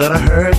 that I heard.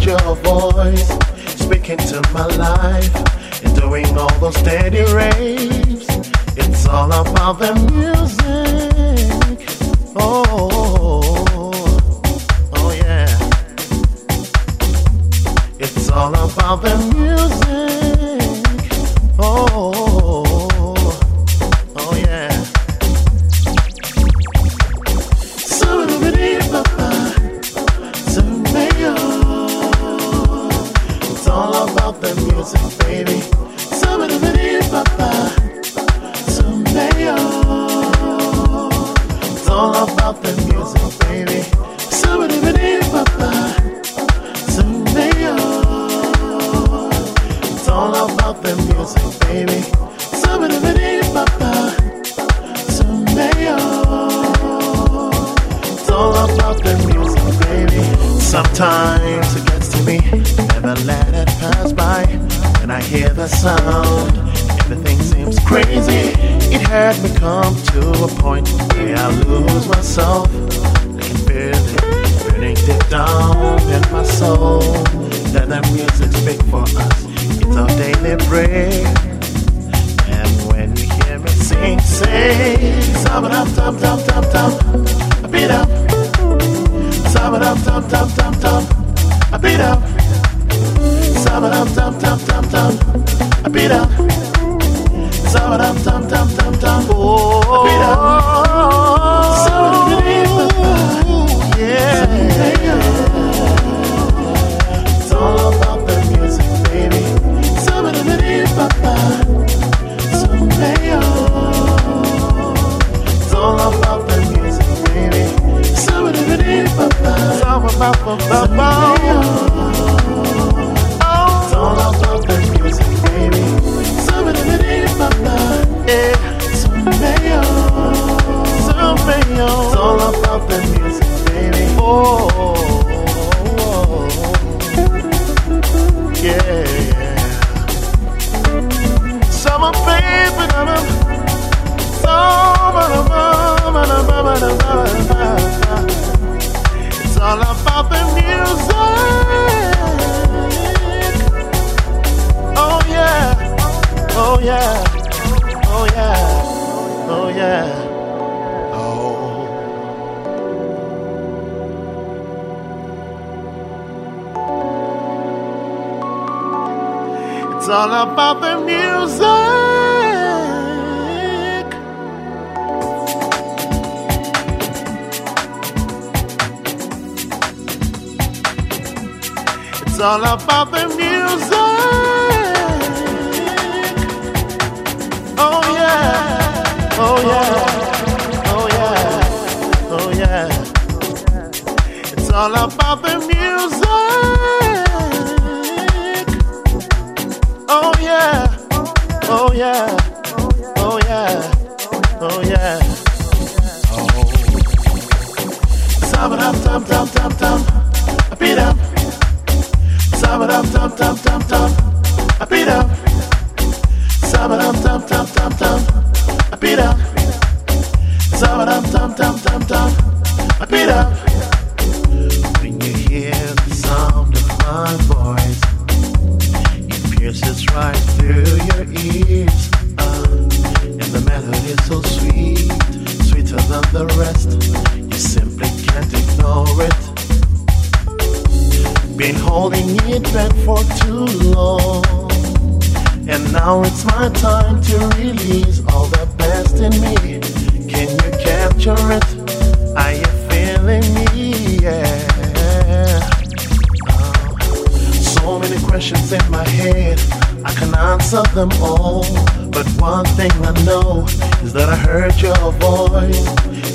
is that I heard your voice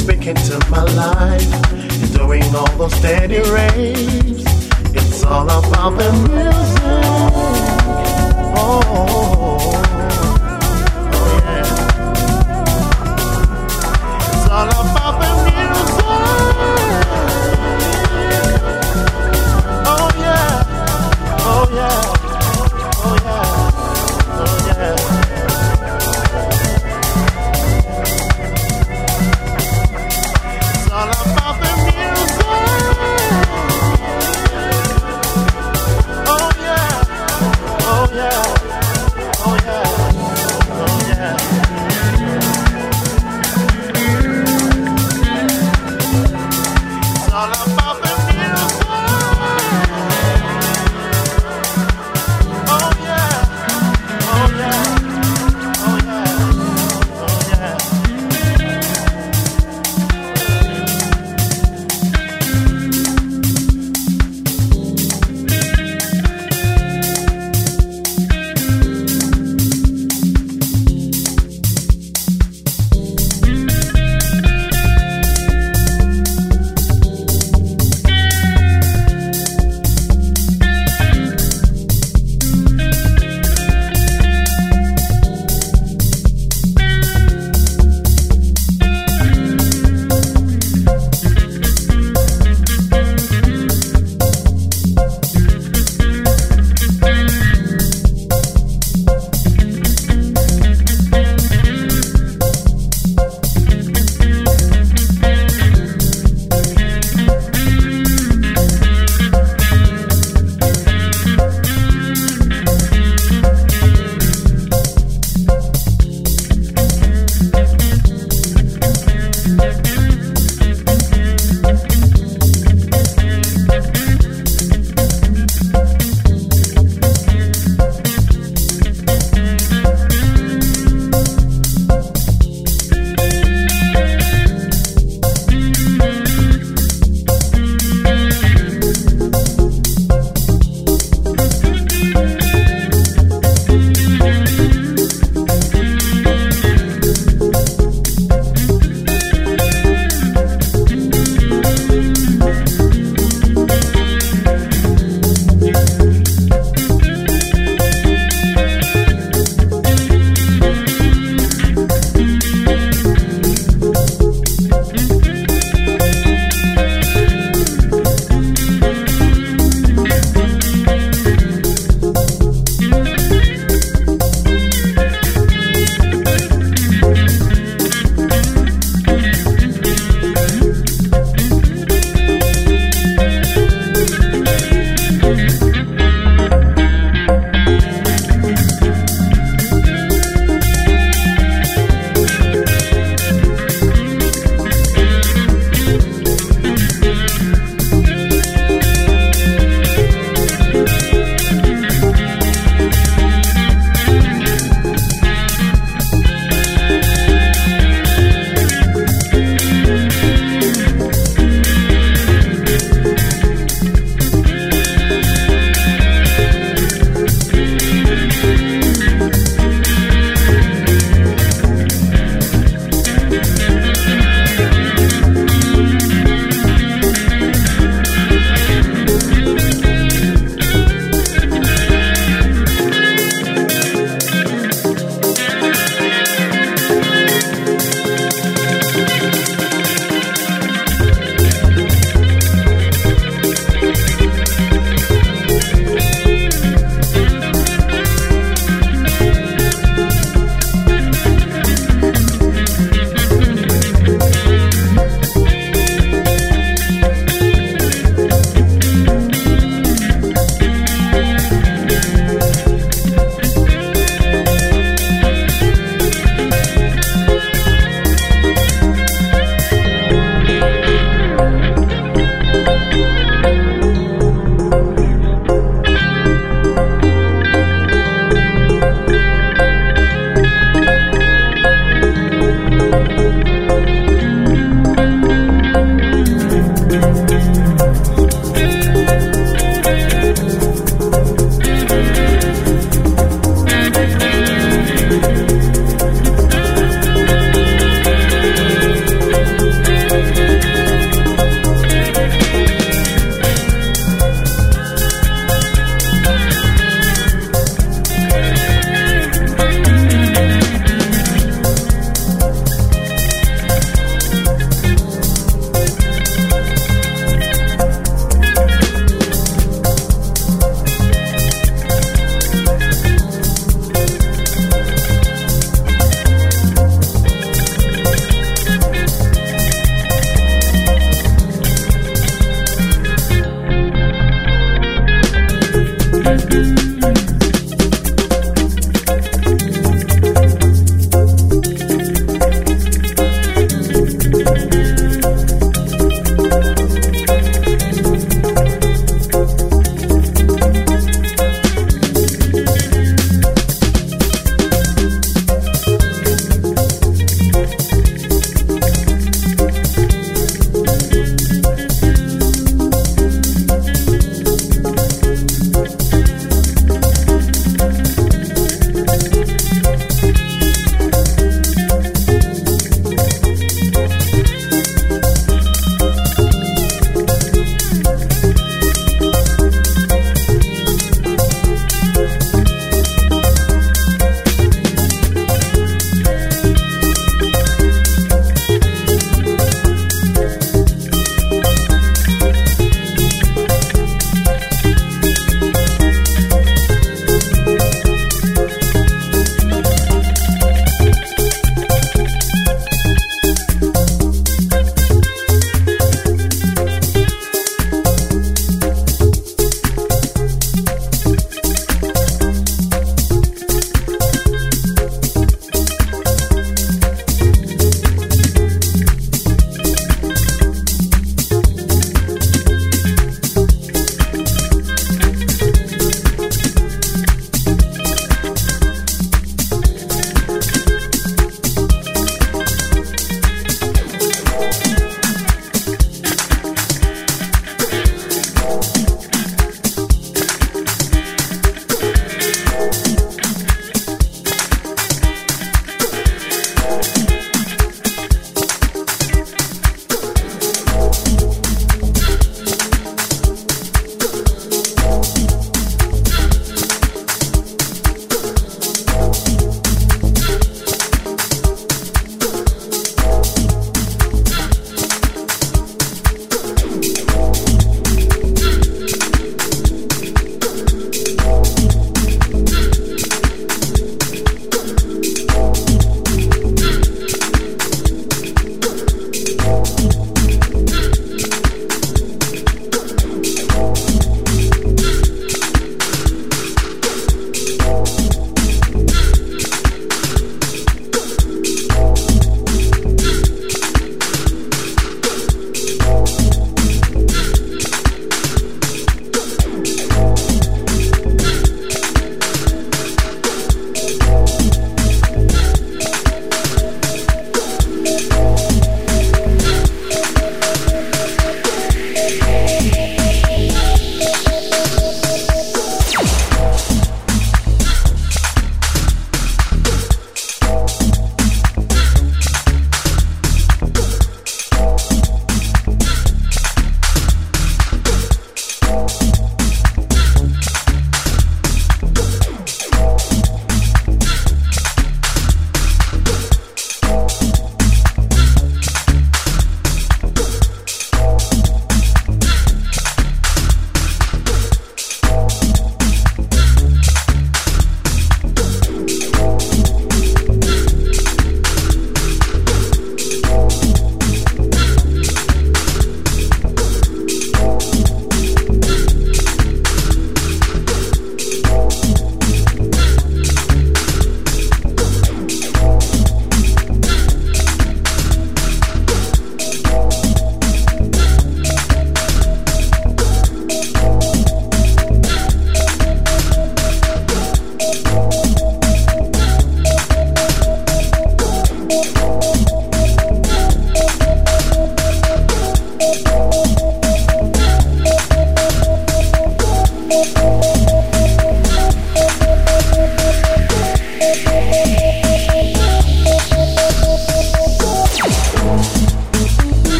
speaking to my life. You're doing all those steady raves. It's all about the music. Oh.